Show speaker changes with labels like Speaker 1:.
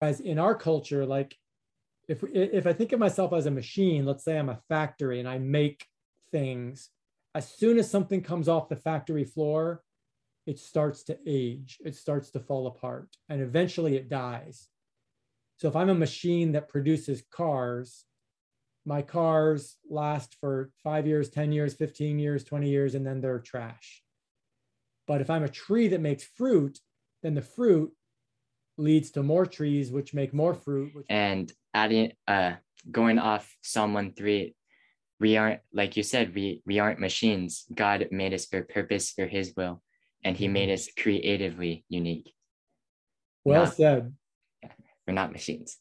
Speaker 1: As in our culture, like if if I think of myself as a machine, let's say I'm a factory and I make things, as soon as something comes off the factory floor, it starts to age, it starts to fall apart, and eventually it dies. So if I'm a machine that produces cars, my cars last for five years, 10 years, 15 years, 20 years, and then they're trash. But if I'm a tree that makes fruit, then the fruit leads to more trees, which make more fruit. Which-
Speaker 2: and adding, uh, going off Psalm 1 3, we aren't, like you said, we, we aren't machines. God made us for purpose, for his will, and he made us creatively unique.
Speaker 1: Well
Speaker 2: Not-
Speaker 1: said.
Speaker 2: We're not machines.